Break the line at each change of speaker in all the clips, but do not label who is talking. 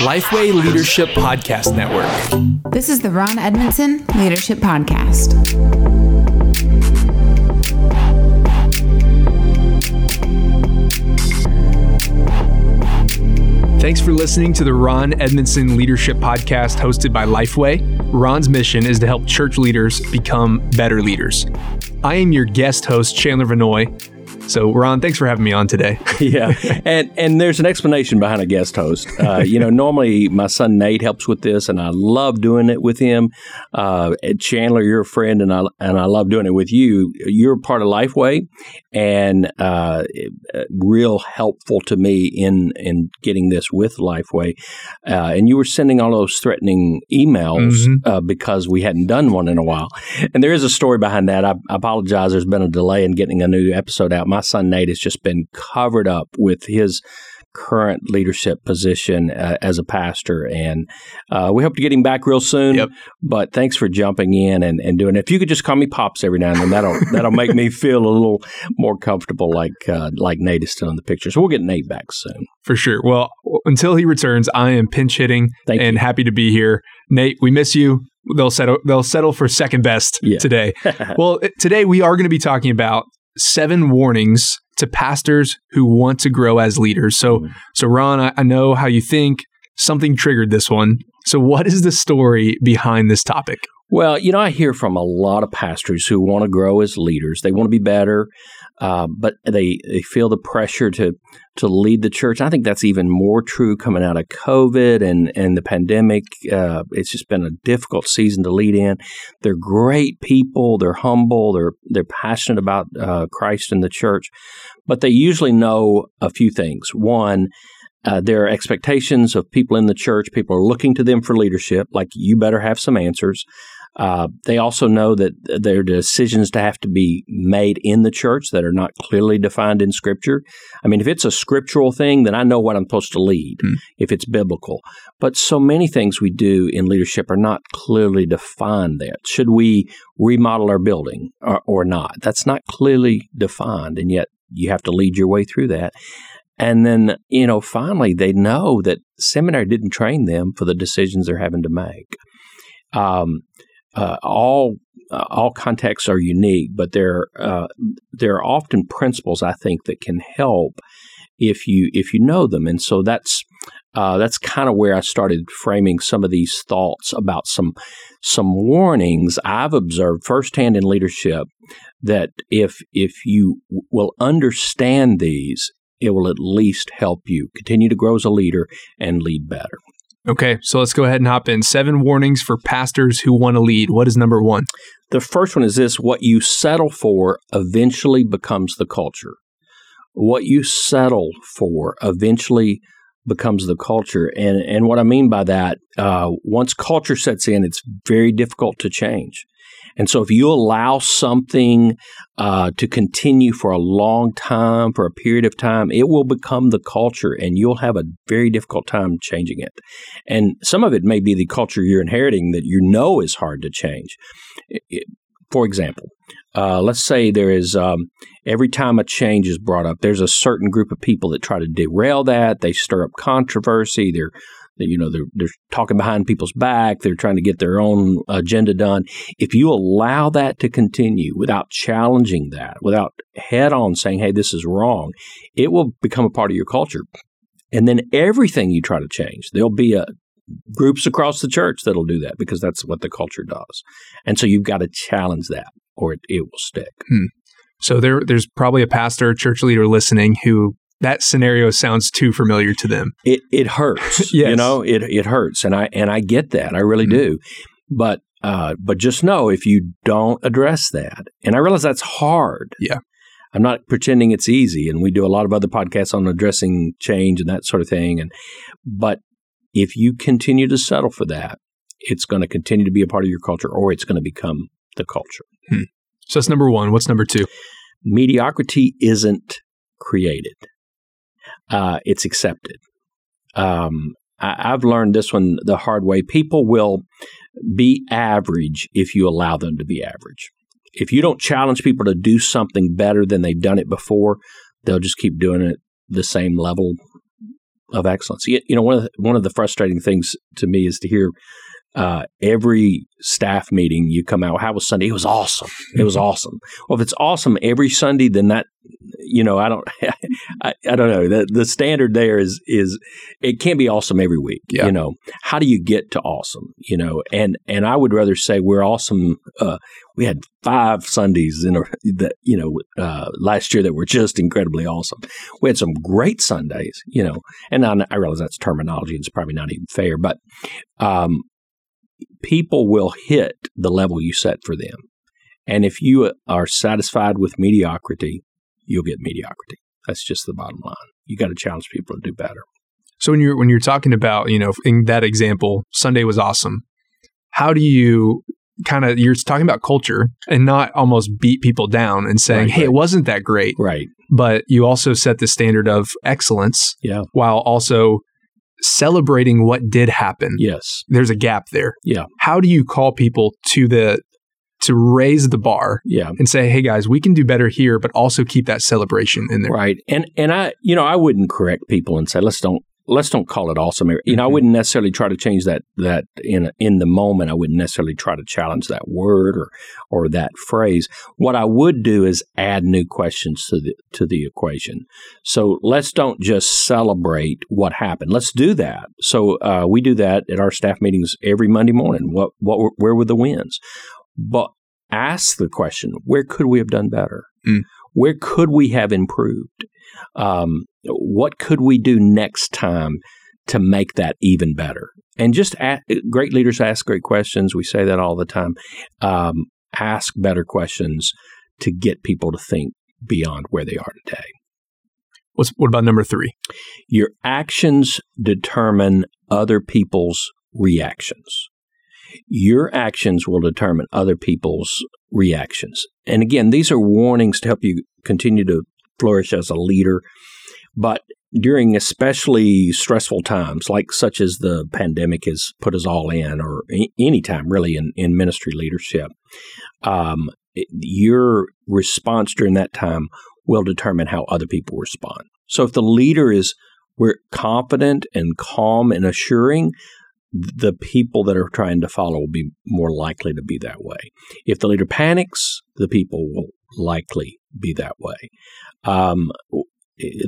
Lifeway Leadership Podcast Network.
This is the Ron Edmondson Leadership Podcast.
Thanks for listening to the Ron Edmondson Leadership Podcast hosted by Lifeway. Ron's mission is to help church leaders become better leaders. I am your guest host, Chandler Vannoy. So, Ron, thanks for having me on today.
yeah, and and there's an explanation behind a guest host. Uh, you know, normally my son Nate helps with this, and I love doing it with him. Uh, Chandler, you're a friend, and I and I love doing it with you. You're part of Lifeway, and uh, real helpful to me in in getting this with Lifeway. Uh, and you were sending all those threatening emails mm-hmm. Uh, because we hadn't done one in a while. And there is a story behind that. I, I apologize. There's been a delay in getting a new episode out. My my son Nate has just been covered up with his current leadership position uh, as a pastor. And uh, we hope to get him back real soon. Yep. But thanks for jumping in and, and doing it. If you could just call me Pops every now and then, that'll that'll make me feel a little more comfortable like uh, like Nate is still in the picture. So we'll get Nate back soon.
For sure. Well, until he returns, I am pinch hitting Thank and you. happy to be here. Nate, we miss you. They'll settle. They'll settle for second best yeah. today. well, today we are going to be talking about seven warnings to pastors who want to grow as leaders. So, mm. so Ron, I, I know how you think. Something triggered this one. So, what is the story behind this topic?
Well, you know, I hear from a lot of pastors who want to grow as leaders. They want to be better, uh, but they they feel the pressure to to lead the church. I think that's even more true coming out of COVID and and the pandemic. Uh, it's just been a difficult season to lead in. They're great people. They're humble. They're they're passionate about uh, Christ and the church, but they usually know a few things. One. Uh, there are expectations of people in the church. People are looking to them for leadership, like you better have some answers. Uh, they also know that there are decisions to have to be made in the church that are not clearly defined in Scripture. I mean, if it's a scriptural thing, then I know what I'm supposed to lead mm. if it's biblical. But so many things we do in leadership are not clearly defined there. Should we remodel our building or, or not? That's not clearly defined, and yet you have to lead your way through that. And then, you know, finally, they know that seminary didn't train them for the decisions they're having to make. Um, uh, all uh, all contexts are unique, but there uh, there are often principles I think that can help if you if you know them, and so that's uh, that's kind of where I started framing some of these thoughts about some some warnings I've observed firsthand in leadership that if if you will understand these, it will at least help you continue to grow as a leader and lead better.
Okay, so let's go ahead and hop in. Seven warnings for pastors who want to lead. What is number one?
The first one is this what you settle for eventually becomes the culture. What you settle for eventually becomes the culture. And, and what I mean by that, uh, once culture sets in, it's very difficult to change. And so, if you allow something uh, to continue for a long time, for a period of time, it will become the culture and you'll have a very difficult time changing it. And some of it may be the culture you're inheriting that you know is hard to change. It, for example, uh, let's say there is um, every time a change is brought up, there's a certain group of people that try to derail that. They stir up controversy. They're you know they're they're talking behind people's back they're trying to get their own agenda done. If you allow that to continue without challenging that without head on saying hey this is wrong it will become a part of your culture. And then everything you try to change there'll be a groups across the church that'll do that because that's what the culture does. And so you've got to challenge that or it, it will stick.
Hmm. so there there's probably a pastor church leader listening who that scenario sounds too familiar to them.
It it hurts. yes. You know, it it hurts. And I and I get that. I really mm-hmm. do. But uh, but just know if you don't address that, and I realize that's hard.
Yeah.
I'm not pretending it's easy, and we do a lot of other podcasts on addressing change and that sort of thing. And but if you continue to settle for that, it's going to continue to be a part of your culture, or it's going to become the culture.
Hmm. So that's number one. What's number two?
Mediocrity isn't created uh, it's accepted. Um, I, I've learned this one the hard way. People will be average if you allow them to be average. If you don't challenge people to do something better than they've done it before, they'll just keep doing it the same level of excellence. You, you know, one of the, one of the frustrating things to me is to hear uh, every staff meeting you come out. How was Sunday? It was awesome. It was awesome. Well, if it's awesome every Sunday, then that you know I don't I, I don't know the the standard there is is it can't be awesome every week. Yeah. You know how do you get to awesome? You know and and I would rather say we're awesome. Uh, we had five Sundays in a, that you know uh, last year that were just incredibly awesome. We had some great Sundays. You know, and I, I realize that's terminology. And it's probably not even fair, but um, people will hit the level you set for them. And if you are satisfied with mediocrity, you'll get mediocrity. That's just the bottom line. You got to challenge people to do better.
So when you're when you're talking about, you know, in that example, Sunday was awesome. How do you kind of you're talking about culture and not almost beat people down and saying, right, "Hey, right. it wasn't that great."
Right.
But you also set the standard of excellence.
Yeah.
While also celebrating what did happen.
Yes.
There's a gap there.
Yeah.
How do you call people to the to raise the bar
yeah.
and say, hey guys, we can do better here, but also keep that celebration in there.
Right. And and I you know, I wouldn't correct people and say, let's don't let's don't call it awesome. You know, mm-hmm. I wouldn't necessarily try to change that that in in the moment. I wouldn't necessarily try to challenge that word or or that phrase. What I would do is add new questions to the to the equation. So let's don't just celebrate what happened. Let's do that. So uh, we do that at our staff meetings every Monday morning. What what were, where were the wins? But ask the question: Where could we have done better? Mm. Where could we have improved? Um, what could we do next time to make that even better? And just ask, great leaders ask great questions. We say that all the time. Um, ask better questions to get people to think beyond where they are today.
What's, what about number three?
Your actions determine other people's reactions. Your actions will determine other people's reactions. And again, these are warnings to help you continue to flourish as a leader. But during especially stressful times, like such as the pandemic has put us all in, or any time really in, in ministry leadership, um, your response during that time will determine how other people respond. So if the leader is we're confident and calm and assuring, the people that are trying to follow will be more likely to be that way. If the leader panics, the people will likely be that way. Um,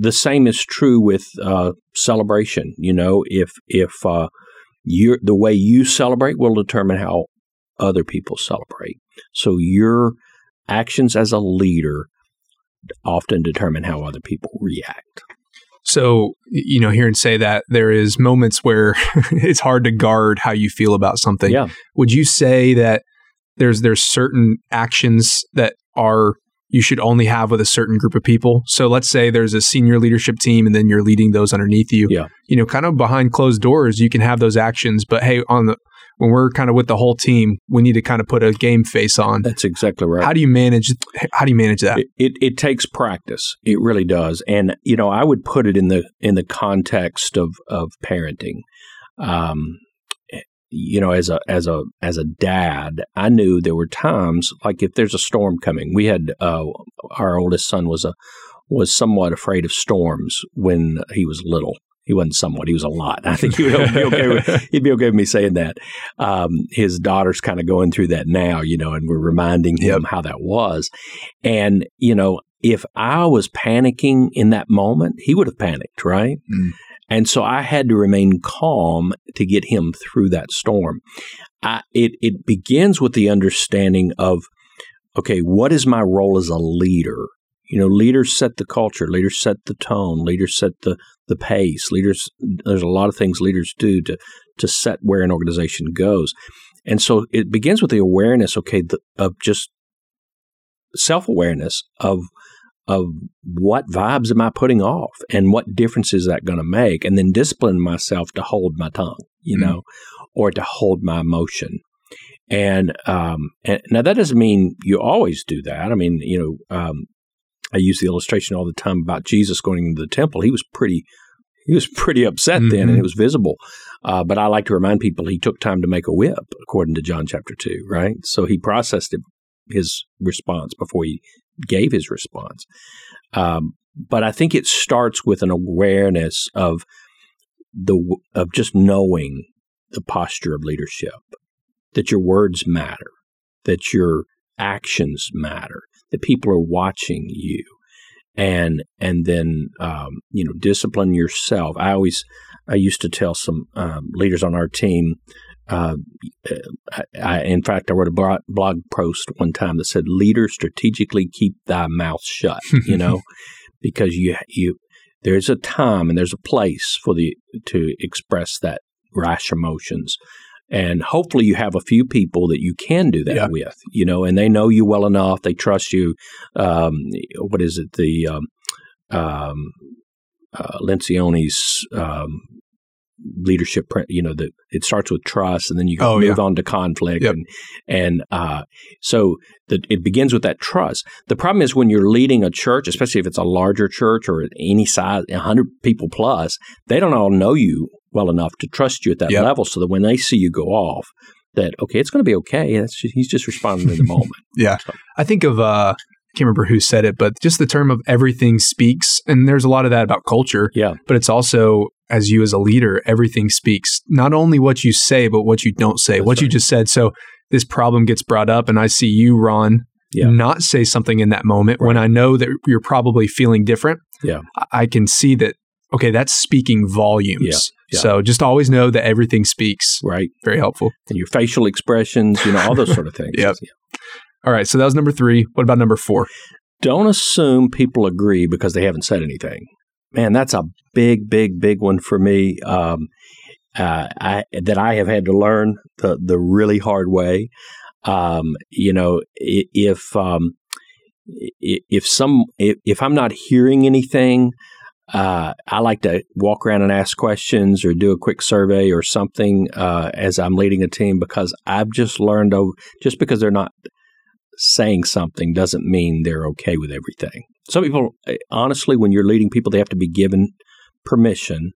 the same is true with uh, celebration. You know, if if uh, you the way you celebrate will determine how other people celebrate. So your actions as a leader often determine how other people react.
So, you know, hear and say that there is moments where it's hard to guard how you feel about something.
Yeah.
Would you say that there's there's certain actions that are you should only have with a certain group of people. So let's say there's a senior leadership team and then you're leading those underneath you.
Yeah.
You know, kind of behind closed doors, you can have those actions, but hey, on the when we're kind of with the whole team, we need to kind of put a game face on.
That's exactly right.
How do you manage how do you manage that?
It, it, it takes practice. It really does. And you know, I would put it in the in the context of of parenting. Um, you know, as a as a as a dad, I knew there were times like if there's a storm coming. We had uh, our oldest son was a was somewhat afraid of storms when he was little. He wasn't somewhat; he was a lot. I think he would be okay. With, he'd be okay with me saying that. Um, his daughter's kind of going through that now, you know, and we're reminding him yep. how that was. And you know, if I was panicking in that moment, he would have panicked, right? Mm. And so I had to remain calm to get him through that storm. I, it, it begins with the understanding of, okay, what is my role as a leader? You know, leaders set the culture, leaders set the tone, leaders set the, the pace. Leaders, there's a lot of things leaders do to, to set where an organization goes. And so it begins with the awareness, okay, the, of just self awareness of of what vibes am I putting off and what difference is that going to make? And then discipline myself to hold my tongue, you mm-hmm. know, or to hold my emotion. And, um, and now that doesn't mean you always do that. I mean, you know, um, I use the illustration all the time about Jesus going into the temple. He was pretty, he was pretty upset mm-hmm. then, and it mm-hmm. was visible. Uh, but I like to remind people he took time to make a whip, according to John chapter two, right? So he processed it, his response before he gave his response. Um, but I think it starts with an awareness of the of just knowing the posture of leadership, that your words matter, that your actions matter, that people are watching you, and and then um, you know discipline yourself. I always I used to tell some um, leaders on our team. Uh, I, in fact, I wrote a blog post one time that said, "Leaders strategically keep thy mouth shut." You know, because you you there's a time and there's a place for the to express that rash emotions and hopefully you have a few people that you can do that yeah. with you know and they know you well enough. They trust you. Um, what is it? The um, um, uh, Lencioni's um, leadership you know that it starts with trust and then you oh, move yeah. on to conflict yep. and and uh, so the, it begins with that trust the problem is when you're leading a church especially if it's a larger church or any size 100 people plus they don't all know you well enough to trust you at that yep. level so that when they see you go off that okay it's going to be okay just, he's just responding in the moment
yeah so. i think of uh I can't remember who said it, but just the term of everything speaks. And there's a lot of that about culture.
Yeah.
But it's also as you as a leader, everything speaks. Not only what you say, but what you don't say, That's what right. you just said. So this problem gets brought up, and I see you, Ron, yeah. not say something in that moment right. when I know that you're probably feeling different.
Yeah.
I can see that, okay, that's speaking volumes. Yeah. Yeah. So just always know that everything speaks.
Right.
Very helpful.
And your facial expressions, you know, all those sort of things.
yep. Yeah. All right. So that was number three. What about number four?
Don't assume people agree because they haven't said anything man, that's a big, big, big one for me. Um, uh, I, that I have had to learn the the really hard way. Um, you know, if um, if some if, if, I'm not hearing anything, uh, I like to walk around and ask questions or do a quick survey or something uh, as I'm leading a team because I've just learned over just because they're not saying something doesn't mean they're okay with everything. Some people, eh, honestly, when you're leading people, they have to be given permission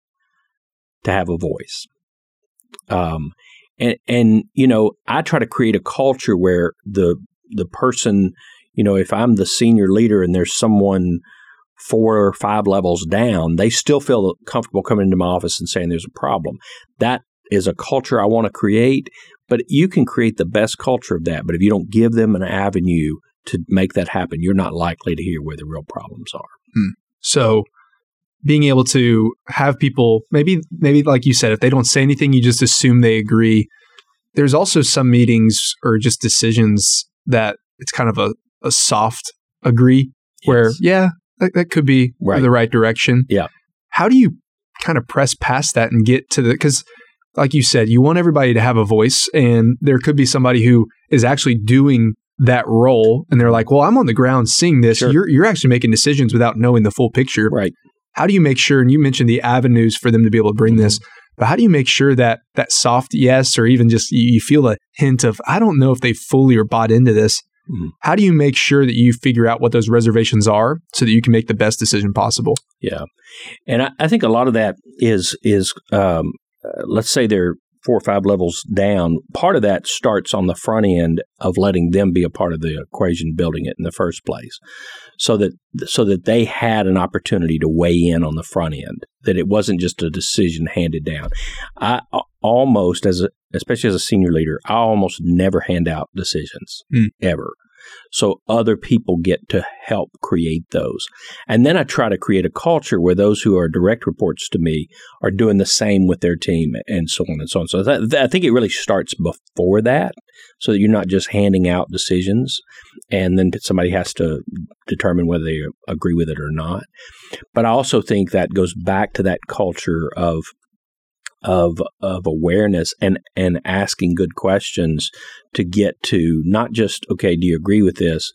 to have a voice. Um, and and you know, I try to create a culture where the the person, you know, if I'm the senior leader and there's someone four or five levels down, they still feel comfortable coming into my office and saying there's a problem. That is a culture I want to create, but you can create the best culture of that. But if you don't give them an avenue to make that happen, you're not likely to hear where the real problems are.
Hmm. So being able to have people maybe maybe like you said if they don't say anything you just assume they agree there's also some meetings or just decisions that it's kind of a, a soft agree yes. where yeah that, that could be right. the right direction
yeah
how do you kind of press past that and get to the because like you said you want everybody to have a voice and there could be somebody who is actually doing that role and they're like, well, I'm on the ground seeing this. Sure. You're, you're actually making decisions without knowing the full picture.
Right.
How do you make sure, and you mentioned the avenues for them to be able to bring mm-hmm. this, but how do you make sure that that soft yes, or even just you feel a hint of, I don't know if they fully are bought into this. Mm-hmm. How do you make sure that you figure out what those reservations are so that you can make the best decision possible?
Yeah. And I, I think a lot of that is, is, um, uh, let's say they're four or five levels down, part of that starts on the front end of letting them be a part of the equation, building it in the first place, so that so that they had an opportunity to weigh in on the front end. That it wasn't just a decision handed down. I almost, as a, especially as a senior leader, I almost never hand out decisions mm. ever so other people get to help create those. And then I try to create a culture where those who are direct reports to me are doing the same with their team and so on and so on. So that, that, I think it really starts before that so that you're not just handing out decisions and then somebody has to determine whether they agree with it or not. But I also think that goes back to that culture of of of awareness and and asking good questions to get to not just okay do you agree with this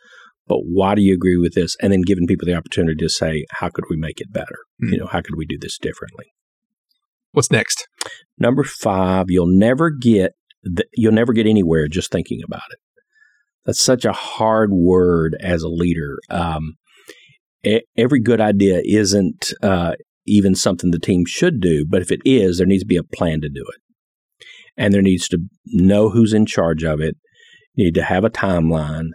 but why do you agree with this? And then giving people the opportunity to say how could we make it better? Mm-hmm. you know how could we do this differently?
What's next?
Number 5 you'll never get the, you'll never get anywhere just thinking about it. That's such a hard word as a leader. Um, every good idea isn't uh, even something the team should do. But if it is, there needs to be a plan to do it. And there needs to know who's in charge of it. You need to have a timeline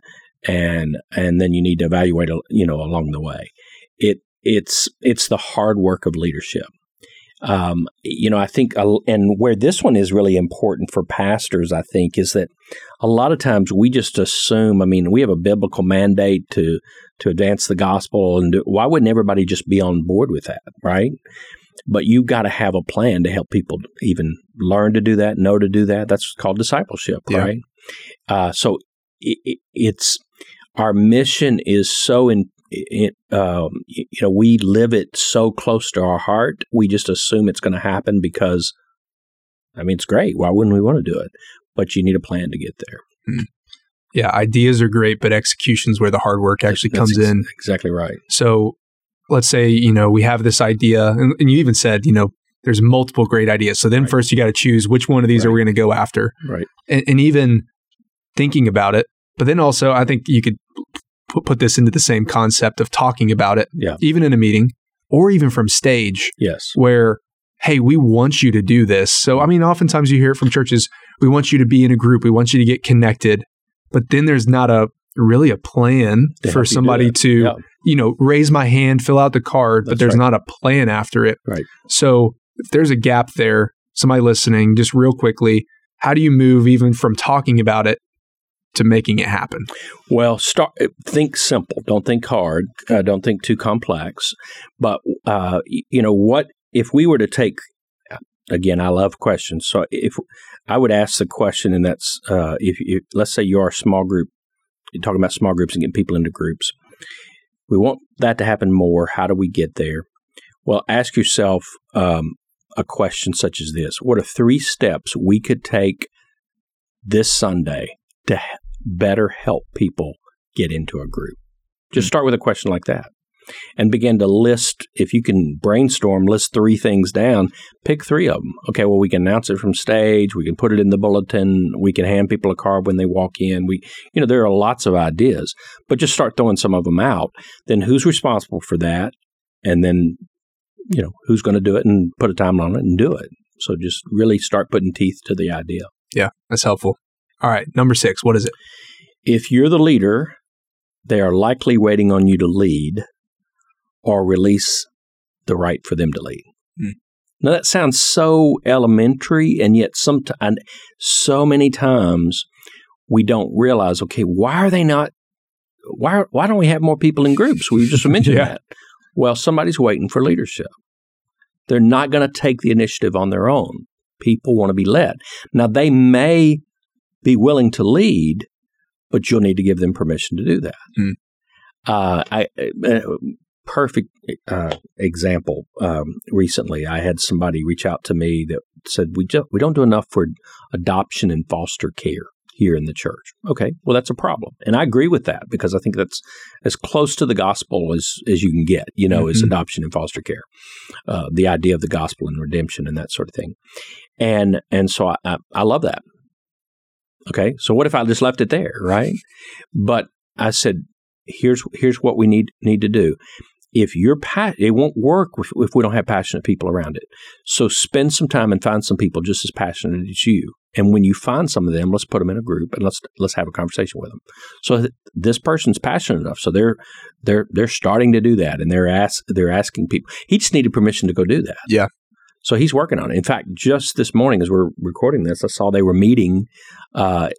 and and then you need to evaluate you know along the way. It it's it's the hard work of leadership. Um, you know, I think, uh, and where this one is really important for pastors, I think, is that a lot of times we just assume. I mean, we have a biblical mandate to to advance the gospel, and do, why wouldn't everybody just be on board with that, right? But you've got to have a plan to help people even learn to do that, know to do that. That's called discipleship, yeah. right? Uh, so it, it, it's our mission is so in, it, um, you know, we live it so close to our heart. We just assume it's going to happen because, I mean, it's great. Why wouldn't we want to do it? But you need a plan to get there.
Mm. Yeah, ideas are great, but execution is where the hard work actually That's comes ex- in.
Exactly right.
So let's say, you know, we have this idea, and, and you even said, you know, there's multiple great ideas. So then right. first you got to choose which one of these right. are we going to go after.
Right.
And, and, even thinking about it, but then also I think you could put, put this into the same concept of talking about it,
yeah.
even in a meeting or even from stage.
Yes.
Where, hey, we want you to do this. So, I mean, oftentimes you hear it from churches, we want you to be in a group, we want you to get connected. But then there's not a really a plan to for somebody to, yeah. you know, raise my hand, fill out the card, That's but there's right. not a plan after it.
Right.
So, if there's a gap there, somebody listening, just real quickly, how do you move even from talking about it to making it happen?
Well, start think simple. Don't think hard. Uh, don't think too complex. But uh, you know what? If we were to take again, I love questions. So if I would ask the question, and that's uh, if, if let's say you're a small group, you're talking about small groups and getting people into groups. We want that to happen more. How do we get there? Well, ask yourself um, a question such as this: What are three steps we could take this Sunday to better help people get into a group? Just hmm. start with a question like that and begin to list, if you can brainstorm, list three things down, pick three of them. Okay, well, we can announce it from stage, we can put it in the bulletin, we can hand people a card when they walk in. We, you know, there are lots of ideas, but just start throwing some of them out. Then who's responsible for that? And then, you know, who's going to do it and put a time on it and do it. So just really start putting teeth to the idea.
Yeah, that's helpful. All right, number six, what is it?
If you're the leader, they are likely waiting on you to lead or release the right for them to lead. Mm. Now that sounds so elementary, and yet sometimes, so many times, we don't realize. Okay, why are they not? Why why don't we have more people in groups? We just mentioned yeah. that. Well, somebody's waiting for leadership. They're not going to take the initiative on their own. People want to be led. Now they may be willing to lead, but you'll need to give them permission to do that. Mm. Uh, I, uh, perfect uh, example. Um, recently, I had somebody reach out to me that said we just we don't do enough for adoption and foster care here in the church. Okay, well that's a problem, and I agree with that because I think that's as close to the gospel as as you can get. You know, mm-hmm. is adoption and foster care, uh, the idea of the gospel and redemption and that sort of thing, and and so I, I, I love that. Okay, so what if I just left it there, right? But I said, here's here's what we need need to do if you're it won't work if, if, we don't have passionate people around it. So spend some time and find some people just as passionate as you. And when you find some of them, let's put them in a group and let's let's have a conversation with them. So th- this person's passionate enough, so they're they're they're starting to do that, and they're ask they're asking people. He just needed permission to go do that.
Yeah.
So he's working on it. In fact, just this morning as we're recording this, I saw they were meeting uh,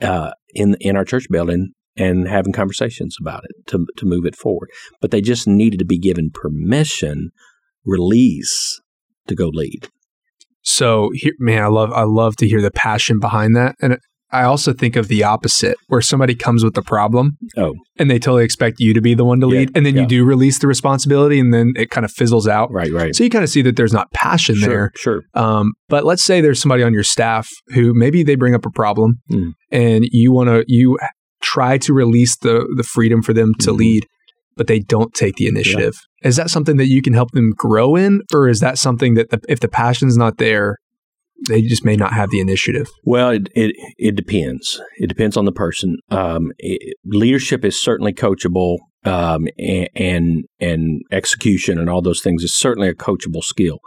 uh, in in our church building and having conversations about it to, to move it forward. But they just needed to be given permission, release to go lead.
So, here, man, I love I love to hear the passion behind that, and I also think of the opposite, where somebody comes with the problem,
oh,
and they totally expect you to be the one to yeah, lead, and then yeah. you do release the responsibility, and then it kind of fizzles out.
Right, right.
So you kind of see that there's not passion
sure,
there.
Sure.
Um, but let's say there's somebody on your staff who maybe they bring up a problem, mm. and you want to you try to release the the freedom for them to mm-hmm. lead, but they don't take the initiative. Yeah. Is that something that you can help them grow in, or is that something that the, if the passion's not there, they just may not have the initiative?
Well, it it, it depends. It depends on the person. Um, it, leadership is certainly coachable, um, and, and and execution and all those things is certainly a coachable skill.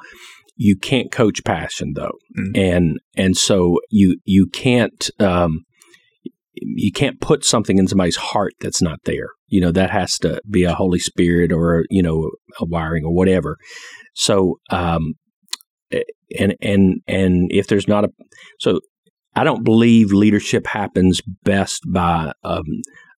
You can't coach passion though, mm-hmm. and and so you you can't. Um, you can't put something in somebody's heart that's not there. You know, that has to be a Holy Spirit or, you know, a wiring or whatever. So, um, and and and if there's not a so I don't believe leadership happens best by um,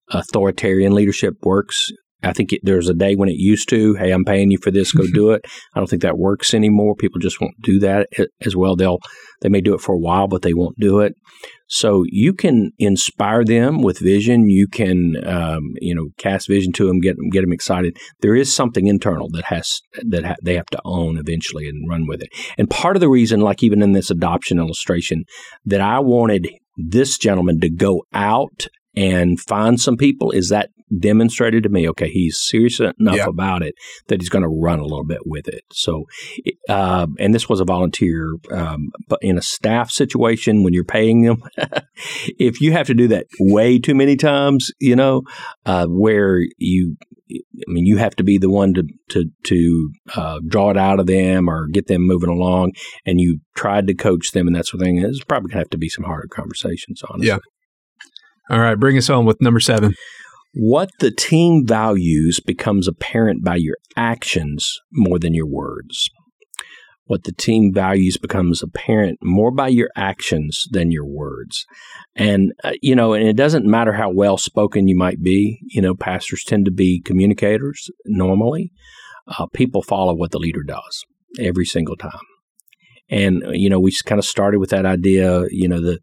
authoritarian leadership works. I think it, there's a day when it used to. Hey, I'm paying you for this. Go do it. I don't think that works anymore. People just won't do that as well. They'll they may do it for a while, but they won't do it. So you can inspire them with vision. You can, um, you know, cast vision to them, get them, get them excited. There is something internal that has that ha- they have to own eventually and run with it. And part of the reason, like even in this adoption illustration, that I wanted this gentleman to go out and find some people is that demonstrated to me okay he's serious enough yeah. about it that he's going to run a little bit with it so uh, and this was a volunteer um, but in a staff situation when you're paying them if you have to do that way too many times you know uh, where you I mean, you have to be the one to to to uh, draw it out of them or get them moving along, and you tried to coach them and that sort of thing. It's probably gonna have to be some harder conversations, honestly.
Yeah, all right, bring us home with number seven.
What the team values becomes apparent by your actions more than your words. What the team values becomes apparent more by your actions than your words. And, uh, you know, and it doesn't matter how well spoken you might be. You know, pastors tend to be communicators normally. Uh, people follow what the leader does every single time. And, you know, we kind of started with that idea, you know, the,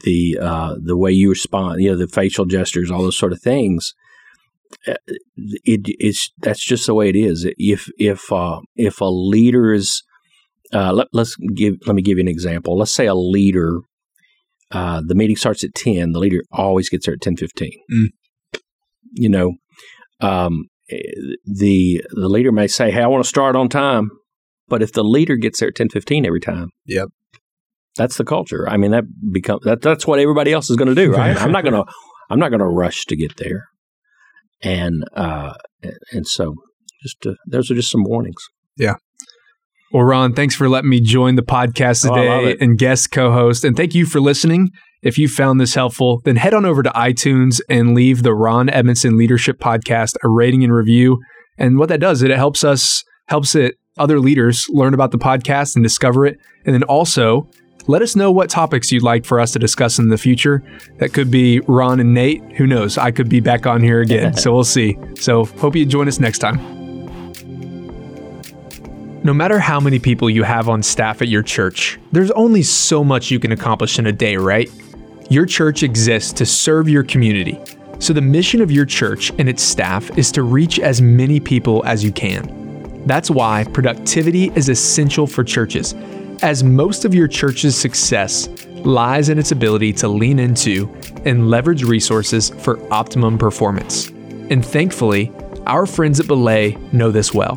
the uh, the way you respond, you know, the facial gestures, all those sort of things. Uh, it, it's that's just the way it is. If if uh, if a leader is, uh, let, us give let me give you an example. Let's say a leader, uh, the meeting starts at ten. The leader always gets there at ten fifteen. Mm. You know, um, the the leader may say, "Hey, I want to start on time," but if the leader gets there at ten fifteen every time,
yep,
that's the culture. I mean, that become that that's what everybody else is going to do, right? I'm not going to I'm not going to rush to get there, and uh, and so just uh, those are just some warnings.
Yeah. Well, Ron, thanks for letting me join the podcast today oh, and guest co-host, and thank you for listening. If you found this helpful, then head on over to iTunes and leave the Ron Edmondson Leadership Podcast a rating and review. And what that does, it it helps us helps it other leaders learn about the podcast and discover it, and then also let us know what topics you'd like for us to discuss in the future. That could be Ron and Nate. Who knows? I could be back on here again. so we'll see. So hope you join us next time. No matter how many people you have on staff at your church, there's only so much you can accomplish in a day, right? Your church exists to serve your community. So the mission of your church and its staff is to reach as many people as you can. That's why productivity is essential for churches as most of your church's success lies in its ability to lean into and leverage resources for optimum performance. And thankfully, our friends at Belay know this well.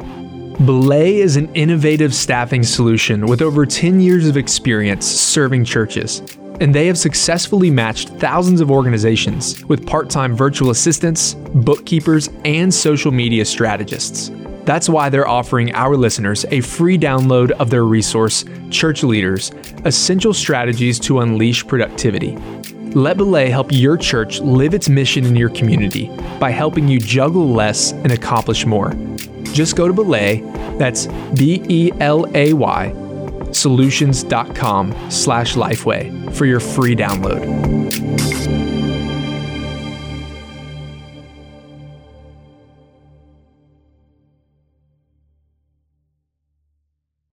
Belay is an innovative staffing solution with over 10 years of experience serving churches, and they have successfully matched thousands of organizations with part time virtual assistants, bookkeepers, and social media strategists. That's why they're offering our listeners a free download of their resource, Church Leaders Essential Strategies to Unleash Productivity. Let Belay help your church live its mission in your community by helping you juggle less and accomplish more. Just go to Belay, that's B E L A Y, solutions.com slash lifeway for your free download.